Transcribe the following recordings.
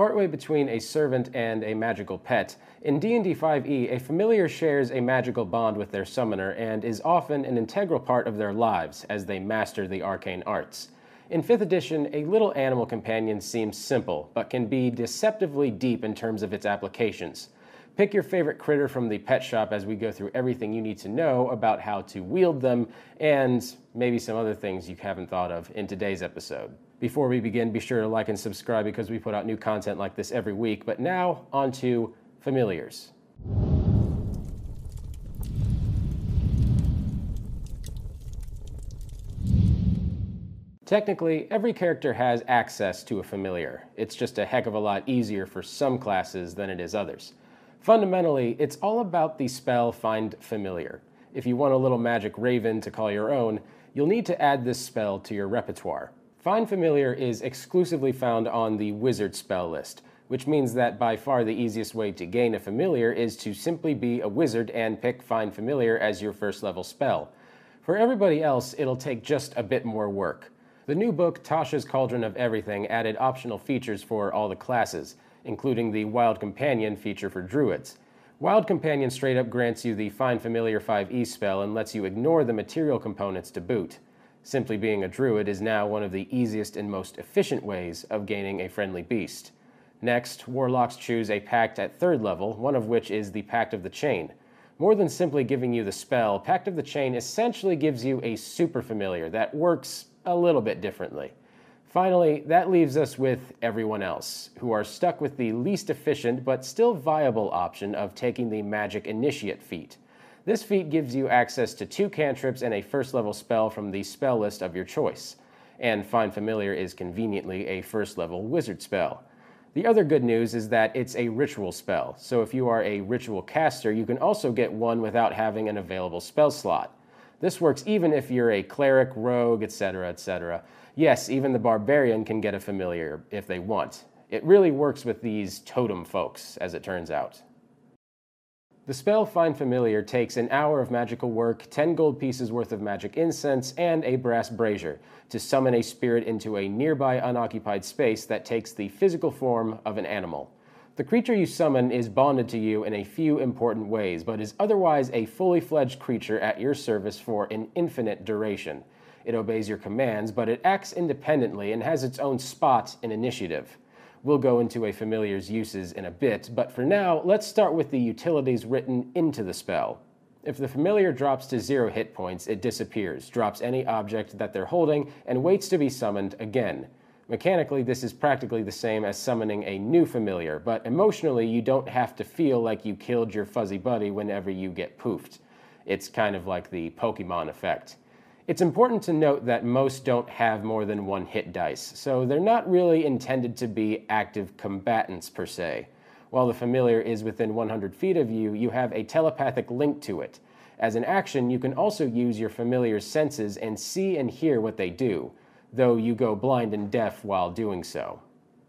Partway between a servant and a magical pet, in D&D 5e, a familiar shares a magical bond with their summoner and is often an integral part of their lives as they master the arcane arts. In 5th edition, a little animal companion seems simple, but can be deceptively deep in terms of its applications. Pick your favorite critter from the pet shop as we go through everything you need to know about how to wield them and maybe some other things you haven't thought of in today's episode. Before we begin, be sure to like and subscribe because we put out new content like this every week. But now, on to familiars. Technically, every character has access to a familiar. It's just a heck of a lot easier for some classes than it is others. Fundamentally, it's all about the spell Find Familiar. If you want a little magic raven to call your own, you'll need to add this spell to your repertoire. Find Familiar is exclusively found on the Wizard spell list, which means that by far the easiest way to gain a familiar is to simply be a wizard and pick Find Familiar as your first level spell. For everybody else, it'll take just a bit more work. The new book, Tasha's Cauldron of Everything, added optional features for all the classes, including the Wild Companion feature for druids. Wild Companion straight up grants you the Find Familiar 5e spell and lets you ignore the material components to boot. Simply being a druid is now one of the easiest and most efficient ways of gaining a friendly beast. Next, warlocks choose a pact at third level, one of which is the Pact of the Chain. More than simply giving you the spell, Pact of the Chain essentially gives you a super familiar that works a little bit differently. Finally, that leaves us with everyone else, who are stuck with the least efficient but still viable option of taking the Magic Initiate feat. This feat gives you access to two cantrips and a first level spell from the spell list of your choice. And Find Familiar is conveniently a first level wizard spell. The other good news is that it's a ritual spell, so if you are a ritual caster, you can also get one without having an available spell slot. This works even if you're a cleric, rogue, etc., etc. Yes, even the barbarian can get a familiar if they want. It really works with these totem folks, as it turns out. The spell Find Familiar takes an hour of magical work, 10 gold pieces worth of magic incense, and a brass brazier to summon a spirit into a nearby unoccupied space that takes the physical form of an animal. The creature you summon is bonded to you in a few important ways, but is otherwise a fully fledged creature at your service for an infinite duration. It obeys your commands, but it acts independently and has its own spot in initiative. We'll go into a familiar's uses in a bit, but for now, let's start with the utilities written into the spell. If the familiar drops to zero hit points, it disappears, drops any object that they're holding, and waits to be summoned again. Mechanically, this is practically the same as summoning a new familiar, but emotionally, you don't have to feel like you killed your fuzzy buddy whenever you get poofed. It's kind of like the Pokemon effect. It's important to note that most don't have more than one hit dice, so they're not really intended to be active combatants per se. While the familiar is within 100 feet of you, you have a telepathic link to it. As an action, you can also use your familiar's senses and see and hear what they do, though you go blind and deaf while doing so.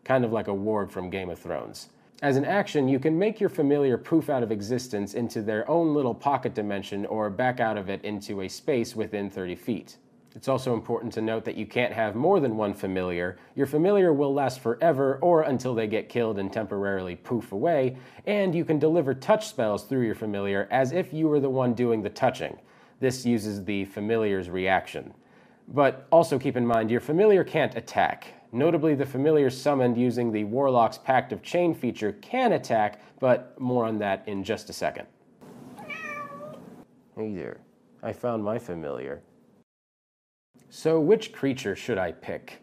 Kind of like a warg from Game of Thrones. As an action, you can make your familiar poof out of existence into their own little pocket dimension or back out of it into a space within 30 feet. It's also important to note that you can't have more than one familiar. Your familiar will last forever or until they get killed and temporarily poof away, and you can deliver touch spells through your familiar as if you were the one doing the touching. This uses the familiar's reaction. But also keep in mind, your familiar can't attack. Notably, the familiar summoned using the Warlock's Pact of Chain feature can attack, but more on that in just a second. Hey there, I found my familiar. So, which creature should I pick?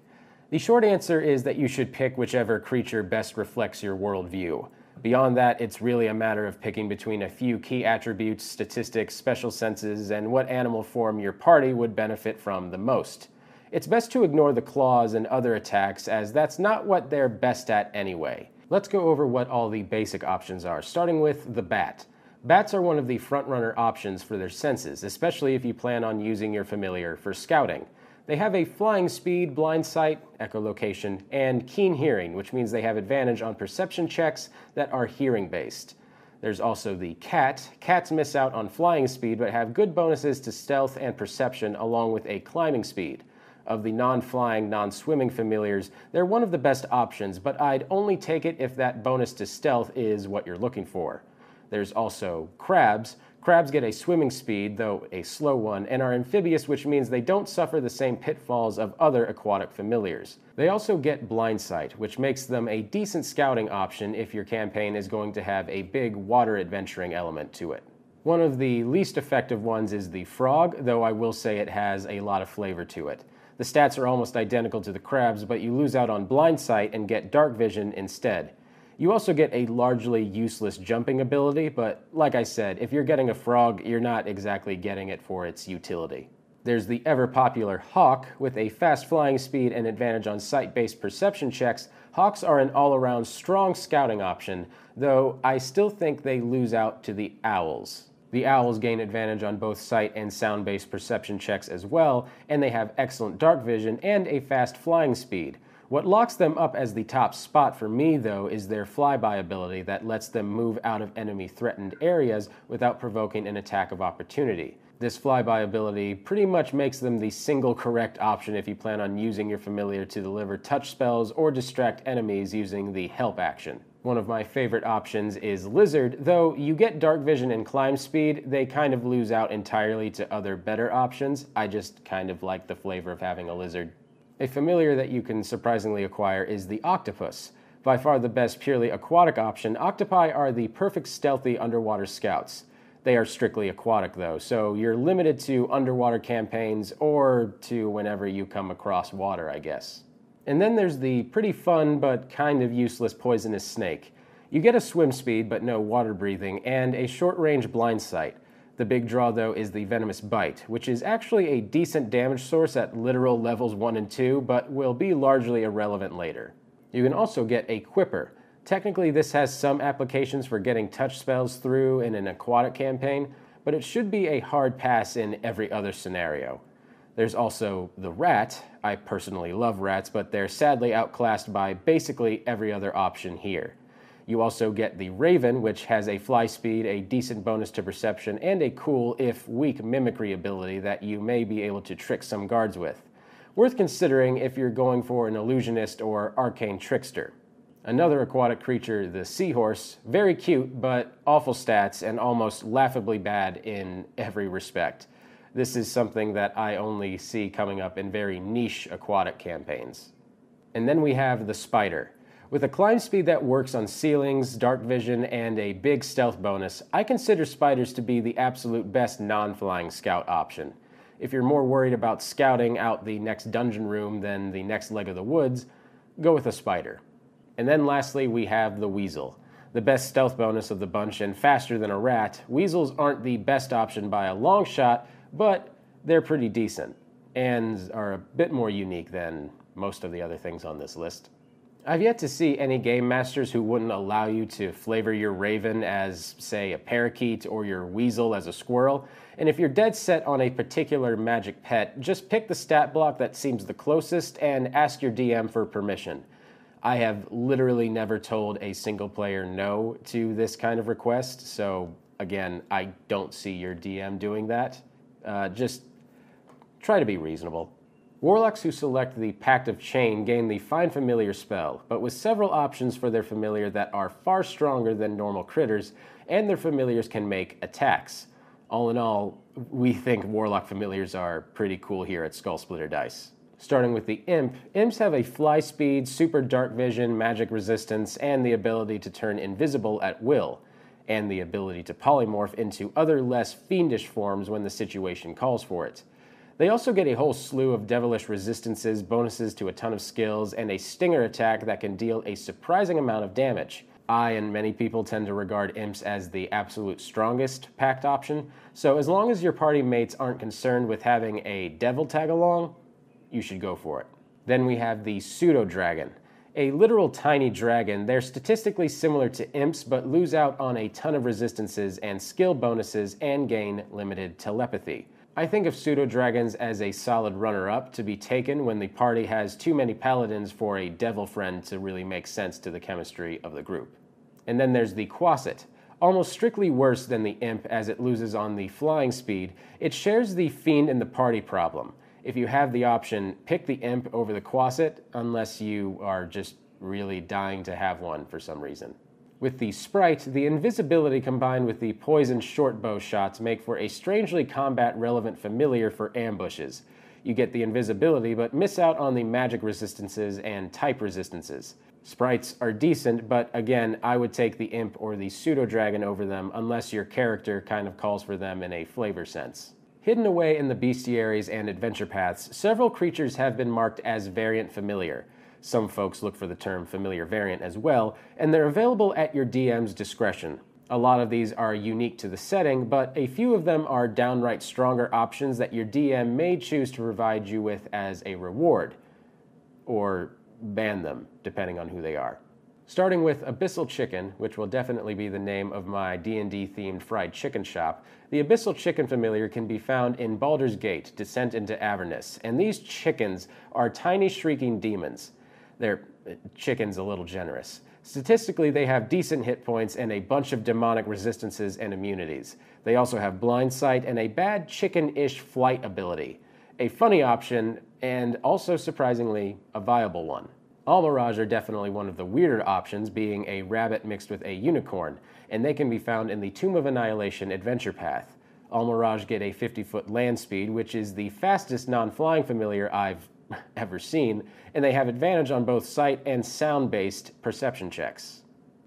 The short answer is that you should pick whichever creature best reflects your worldview. Beyond that, it's really a matter of picking between a few key attributes, statistics, special senses, and what animal form your party would benefit from the most. It's best to ignore the claws and other attacks, as that's not what they're best at anyway. Let's go over what all the basic options are, starting with the bat. Bats are one of the frontrunner options for their senses, especially if you plan on using your familiar for scouting. They have a flying speed, blind sight, echolocation, and keen hearing, which means they have advantage on perception checks that are hearing based. There's also the cat. Cats miss out on flying speed but have good bonuses to stealth and perception along with a climbing speed. Of the non flying, non swimming familiars, they're one of the best options, but I'd only take it if that bonus to stealth is what you're looking for. There's also crabs. Crabs get a swimming speed, though a slow one, and are amphibious, which means they don't suffer the same pitfalls of other aquatic familiars. They also get blind sight, which makes them a decent scouting option if your campaign is going to have a big water adventuring element to it. One of the least effective ones is the frog, though I will say it has a lot of flavor to it. The stats are almost identical to the crabs, but you lose out on blind sight and get dark vision instead. You also get a largely useless jumping ability, but like I said, if you're getting a frog, you're not exactly getting it for its utility. There's the ever popular Hawk. With a fast flying speed and advantage on sight based perception checks, Hawks are an all around strong scouting option, though I still think they lose out to the Owls. The Owls gain advantage on both sight and sound based perception checks as well, and they have excellent dark vision and a fast flying speed. What locks them up as the top spot for me, though, is their flyby ability that lets them move out of enemy threatened areas without provoking an attack of opportunity. This flyby ability pretty much makes them the single correct option if you plan on using your familiar to deliver touch spells or distract enemies using the help action. One of my favorite options is Lizard, though you get dark vision and climb speed, they kind of lose out entirely to other better options. I just kind of like the flavor of having a lizard. A familiar that you can surprisingly acquire is the octopus. By far the best purely aquatic option, octopi are the perfect stealthy underwater scouts. They are strictly aquatic though, so you're limited to underwater campaigns or to whenever you come across water, I guess. And then there's the pretty fun but kind of useless poisonous snake. You get a swim speed but no water breathing, and a short range blind sight. The big draw, though, is the Venomous Bite, which is actually a decent damage source at literal levels 1 and 2, but will be largely irrelevant later. You can also get a Quipper. Technically, this has some applications for getting touch spells through in an aquatic campaign, but it should be a hard pass in every other scenario. There's also the Rat. I personally love rats, but they're sadly outclassed by basically every other option here. You also get the Raven, which has a fly speed, a decent bonus to perception, and a cool, if weak, mimicry ability that you may be able to trick some guards with. Worth considering if you're going for an illusionist or arcane trickster. Another aquatic creature, the seahorse, very cute, but awful stats and almost laughably bad in every respect. This is something that I only see coming up in very niche aquatic campaigns. And then we have the spider. With a climb speed that works on ceilings, dark vision, and a big stealth bonus, I consider spiders to be the absolute best non flying scout option. If you're more worried about scouting out the next dungeon room than the next leg of the woods, go with a spider. And then lastly, we have the weasel. The best stealth bonus of the bunch and faster than a rat, weasels aren't the best option by a long shot, but they're pretty decent and are a bit more unique than most of the other things on this list. I've yet to see any game masters who wouldn't allow you to flavor your raven as, say, a parakeet or your weasel as a squirrel. And if you're dead set on a particular magic pet, just pick the stat block that seems the closest and ask your DM for permission. I have literally never told a single player no to this kind of request, so again, I don't see your DM doing that. Uh, just try to be reasonable. Warlocks who select the Pact of Chain gain the Find Familiar spell, but with several options for their familiar that are far stronger than normal critters, and their familiars can make attacks. All in all, we think Warlock familiars are pretty cool here at Skullsplitter Dice. Starting with the Imp, Imps have a fly speed, super dark vision, magic resistance, and the ability to turn invisible at will, and the ability to polymorph into other less fiendish forms when the situation calls for it. They also get a whole slew of devilish resistances, bonuses to a ton of skills, and a stinger attack that can deal a surprising amount of damage. I and many people tend to regard imps as the absolute strongest pact option, so as long as your party mates aren't concerned with having a devil tag along, you should go for it. Then we have the pseudo dragon. A literal tiny dragon, they're statistically similar to imps but lose out on a ton of resistances and skill bonuses and gain limited telepathy. I think of pseudo dragons as a solid runner up to be taken when the party has too many paladins for a devil friend to really make sense to the chemistry of the group. And then there's the Quasit. Almost strictly worse than the Imp as it loses on the flying speed, it shares the Fiend in the party problem. If you have the option, pick the imp over the Quasit unless you are just really dying to have one for some reason. With the Sprite, the invisibility combined with the poison shortbow shots make for a strangely combat relevant familiar for ambushes. You get the invisibility, but miss out on the magic resistances and type resistances. Sprites are decent, but again, I would take the Imp or the Pseudo Dragon over them unless your character kind of calls for them in a flavor sense. Hidden away in the bestiaries and adventure paths, several creatures have been marked as variant familiar. Some folks look for the term familiar variant as well, and they're available at your DM's discretion. A lot of these are unique to the setting, but a few of them are downright stronger options that your DM may choose to provide you with as a reward, or ban them, depending on who they are. Starting with Abyssal Chicken, which will definitely be the name of my D&D themed fried chicken shop, the Abyssal Chicken familiar can be found in Baldur's Gate, Descent into Avernus, and these chickens are tiny shrieking demons. They're uh, chickens a little generous. Statistically, they have decent hit points and a bunch of demonic resistances and immunities. They also have blind sight and a bad chicken ish flight ability. A funny option, and also surprisingly, a viable one. Almiraj are definitely one of the weirder options, being a rabbit mixed with a unicorn, and they can be found in the Tomb of Annihilation adventure path. Almiraj get a 50 foot land speed, which is the fastest non flying familiar I've ever seen, and they have advantage on both sight and sound based perception checks.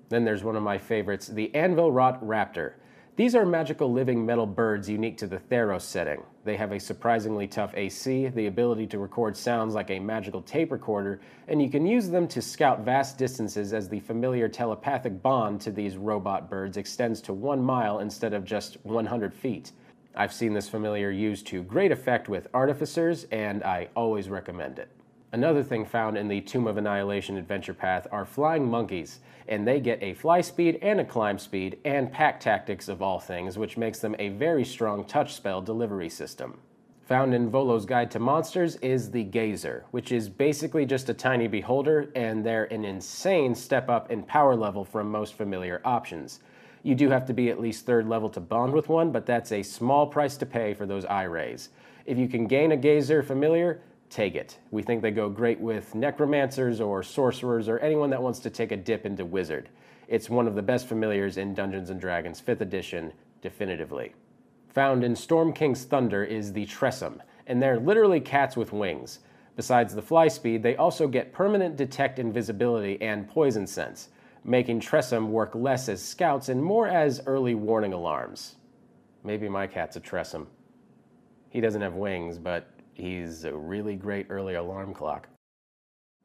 Then there's one of my favorites, the Anvilwrought Raptor. These are magical living metal birds unique to the Theros setting. They have a surprisingly tough AC, the ability to record sounds like a magical tape recorder, and you can use them to scout vast distances as the familiar telepathic bond to these robot birds extends to one mile instead of just 100 feet. I've seen this familiar used to great effect with artificers, and I always recommend it. Another thing found in the Tomb of Annihilation adventure path are flying monkeys, and they get a fly speed and a climb speed and pack tactics of all things, which makes them a very strong touch spell delivery system. Found in Volo's Guide to Monsters is the Gazer, which is basically just a tiny beholder, and they're an insane step up in power level from most familiar options. You do have to be at least third level to bond with one, but that's a small price to pay for those eye rays. If you can gain a Gazer familiar, take it. We think they go great with necromancers or sorcerers or anyone that wants to take a dip into wizard. It's one of the best familiars in Dungeons and Dragons 5th edition, definitively. Found in Storm King's Thunder is the Tressym, and they're literally cats with wings. Besides the fly speed, they also get permanent detect invisibility and poison sense making Tressym work less as scouts and more as early warning alarms. Maybe my cat's a Tressym. He doesn't have wings, but he's a really great early alarm clock.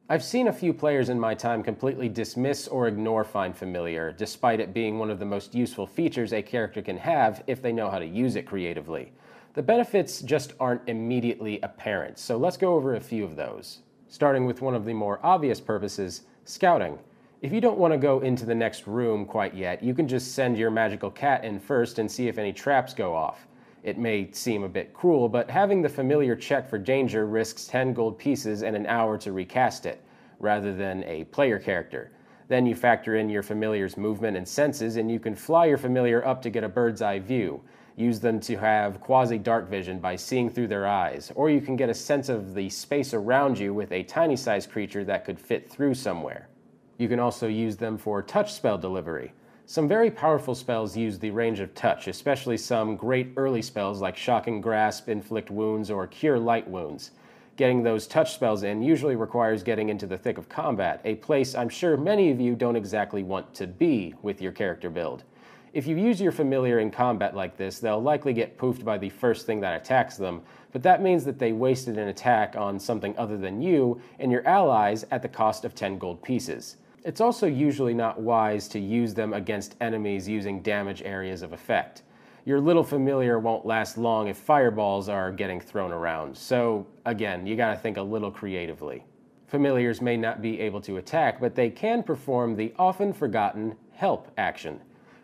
I've seen a few players in my time completely dismiss or ignore Find Familiar, despite it being one of the most useful features a character can have if they know how to use it creatively. The benefits just aren't immediately apparent, so let's go over a few of those. Starting with one of the more obvious purposes scouting. If you don't want to go into the next room quite yet, you can just send your magical cat in first and see if any traps go off. It may seem a bit cruel, but having the familiar check for danger risks 10 gold pieces and an hour to recast it, rather than a player character. Then you factor in your familiar's movement and senses, and you can fly your familiar up to get a bird's eye view. Use them to have quasi dark vision by seeing through their eyes, or you can get a sense of the space around you with a tiny sized creature that could fit through somewhere. You can also use them for touch spell delivery. Some very powerful spells use the range of touch, especially some great early spells like Shocking Grasp, Inflict Wounds, or Cure Light Wounds. Getting those touch spells in usually requires getting into the thick of combat, a place I'm sure many of you don't exactly want to be with your character build. If you use your familiar in combat like this, they'll likely get poofed by the first thing that attacks them, but that means that they wasted an attack on something other than you and your allies at the cost of 10 gold pieces. It's also usually not wise to use them against enemies using damage areas of effect. Your little familiar won't last long if fireballs are getting thrown around, so again, you gotta think a little creatively. Familiars may not be able to attack, but they can perform the often forgotten help action.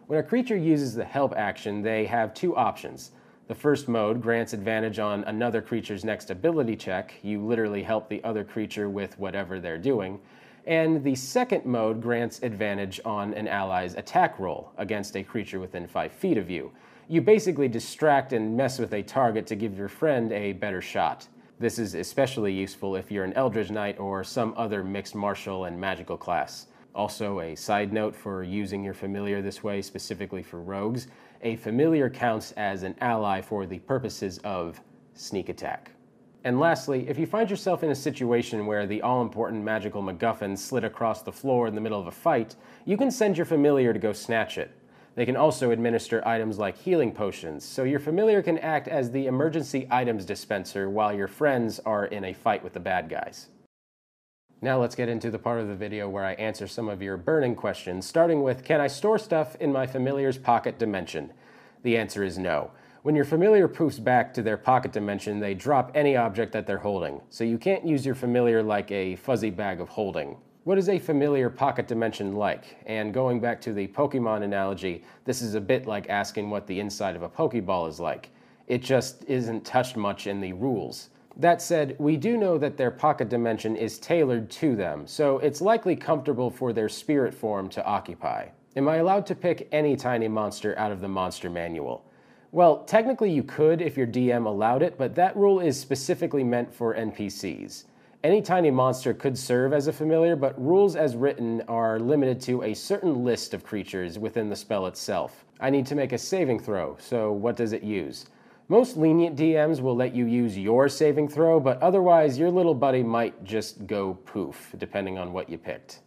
When a creature uses the help action, they have two options. The first mode grants advantage on another creature's next ability check. You literally help the other creature with whatever they're doing and the second mode grants advantage on an ally's attack roll against a creature within 5 feet of you. You basically distract and mess with a target to give your friend a better shot. This is especially useful if you're an Eldritch Knight or some other mixed martial and magical class. Also, a side note for using your familiar this way, specifically for rogues, a familiar counts as an ally for the purposes of sneak attack. And lastly, if you find yourself in a situation where the all important magical MacGuffin slid across the floor in the middle of a fight, you can send your familiar to go snatch it. They can also administer items like healing potions, so your familiar can act as the emergency items dispenser while your friends are in a fight with the bad guys. Now let's get into the part of the video where I answer some of your burning questions, starting with Can I store stuff in my familiar's pocket dimension? The answer is no. When your familiar poofs back to their pocket dimension, they drop any object that they're holding, so you can't use your familiar like a fuzzy bag of holding. What is a familiar pocket dimension like? And going back to the Pokemon analogy, this is a bit like asking what the inside of a Pokeball is like. It just isn't touched much in the rules. That said, we do know that their pocket dimension is tailored to them, so it's likely comfortable for their spirit form to occupy. Am I allowed to pick any tiny monster out of the monster manual? Well, technically you could if your DM allowed it, but that rule is specifically meant for NPCs. Any tiny monster could serve as a familiar, but rules as written are limited to a certain list of creatures within the spell itself. I need to make a saving throw, so what does it use? Most lenient DMs will let you use your saving throw, but otherwise your little buddy might just go poof, depending on what you picked.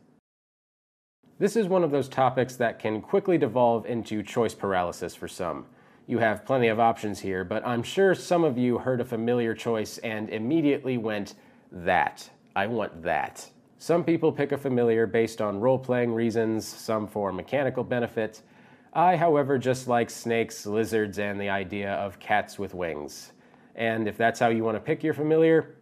This is one of those topics that can quickly devolve into choice paralysis for some you have plenty of options here, but I'm sure some of you heard a familiar choice and immediately went, that. I want that. Some people pick a familiar based on role playing reasons, some for mechanical benefit. I, however, just like snakes, lizards, and the idea of cats with wings. And if that's how you want to pick your familiar,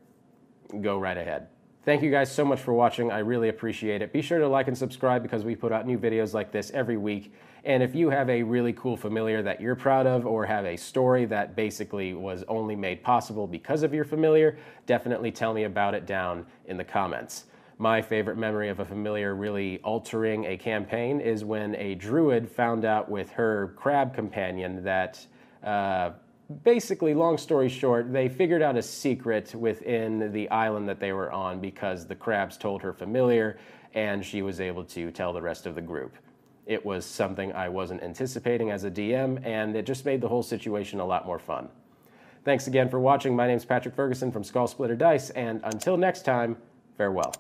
go right ahead. Thank you guys so much for watching. I really appreciate it. Be sure to like and subscribe because we put out new videos like this every week. And if you have a really cool familiar that you're proud of or have a story that basically was only made possible because of your familiar, definitely tell me about it down in the comments. My favorite memory of a familiar really altering a campaign is when a druid found out with her crab companion that uh, basically, long story short, they figured out a secret within the island that they were on because the crabs told her familiar and she was able to tell the rest of the group. It was something I wasn't anticipating as a DM, and it just made the whole situation a lot more fun. Thanks again for watching. My name is Patrick Ferguson from Skullsplitter Dice, and until next time, farewell.